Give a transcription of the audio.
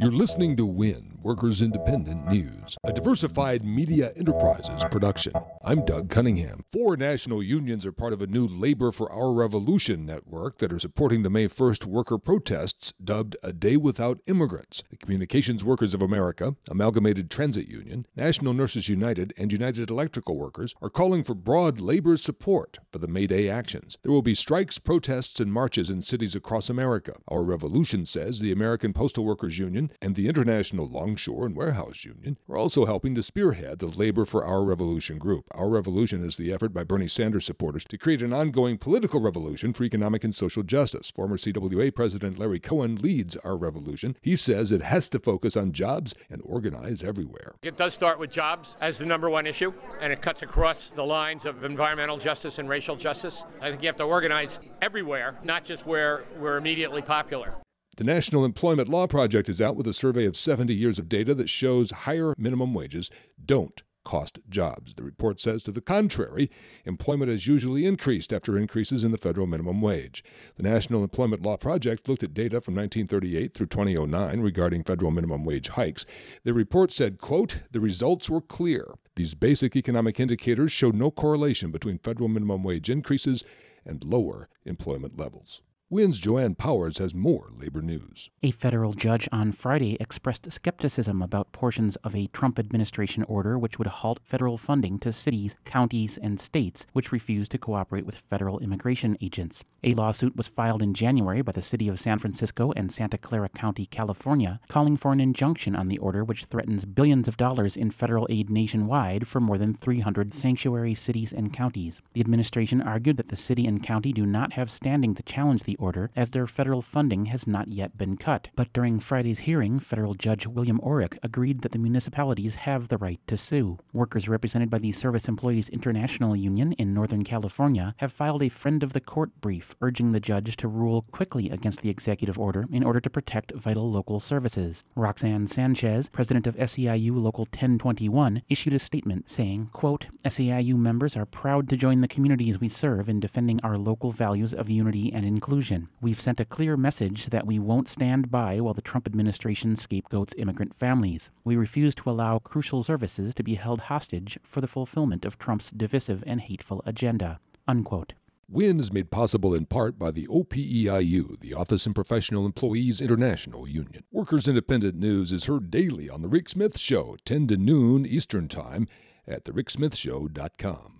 You're listening to WIN, Workers Independent News, a diversified media enterprises production. I'm Doug Cunningham. Four national unions are part of a new Labor for Our Revolution network that are supporting the May 1st worker protests dubbed A Day Without Immigrants. The Communications Workers of America, Amalgamated Transit Union, National Nurses United, and United Electrical Workers are calling for broad labor support for the May Day actions. There will be strikes, protests, and marches in cities across America. Our revolution says the American Postal Workers Union and the International Longshore and Warehouse Union are also helping to spearhead the Labor for Our Revolution group. Our Revolution is the effort by Bernie Sanders supporters to create an ongoing political revolution for economic and social justice. Former CWA President Larry Cohen leads Our Revolution. He says it has to focus on jobs and organize everywhere. It does start with jobs as the number one issue, and it cuts across the lines of environmental justice and racial justice. I think you have to organize everywhere, not just where we're immediately popular. The National Employment Law Project is out with a survey of 70 years of data that shows higher minimum wages don't cost jobs. The report says to the contrary, employment has usually increased after increases in the federal minimum wage. The National Employment Law Project looked at data from 1938 through 2009 regarding federal minimum wage hikes. The report said, quote, "The results were clear. These basic economic indicators showed no correlation between federal minimum wage increases and lower employment levels." WIN's Joanne Powers has more labor news. A federal judge on Friday expressed skepticism about portions of a Trump administration order which would halt federal funding to cities, counties, and states which refuse to cooperate with federal immigration agents. A lawsuit was filed in January by the city of San Francisco and Santa Clara County, California, calling for an injunction on the order which threatens billions of dollars in federal aid nationwide for more than 300 sanctuary cities and counties. The administration argued that the city and county do not have standing to challenge the order as their federal funding has not yet been cut. But during Friday's hearing, federal judge William Orrick agreed that the municipalities have the right to sue. Workers represented by the Service Employees International Union in Northern California have filed a friend of the court brief urging the judge to rule quickly against the executive order in order to protect vital local services. Roxanne Sanchez, president of SEIU Local 1021, issued a statement saying, quote, SEIU members are proud to join the communities we serve in defending our local values of unity and inclusion We've sent a clear message that we won't stand by while the Trump administration scapegoats immigrant families. We refuse to allow crucial services to be held hostage for the fulfillment of Trump's divisive and hateful agenda. Unquote. WIN is made possible in part by the OPEIU, the Office and Professional Employees International Union. Workers Independent News is heard daily on The Rick Smith Show, 10 to noon Eastern Time at thericksmithshow.com.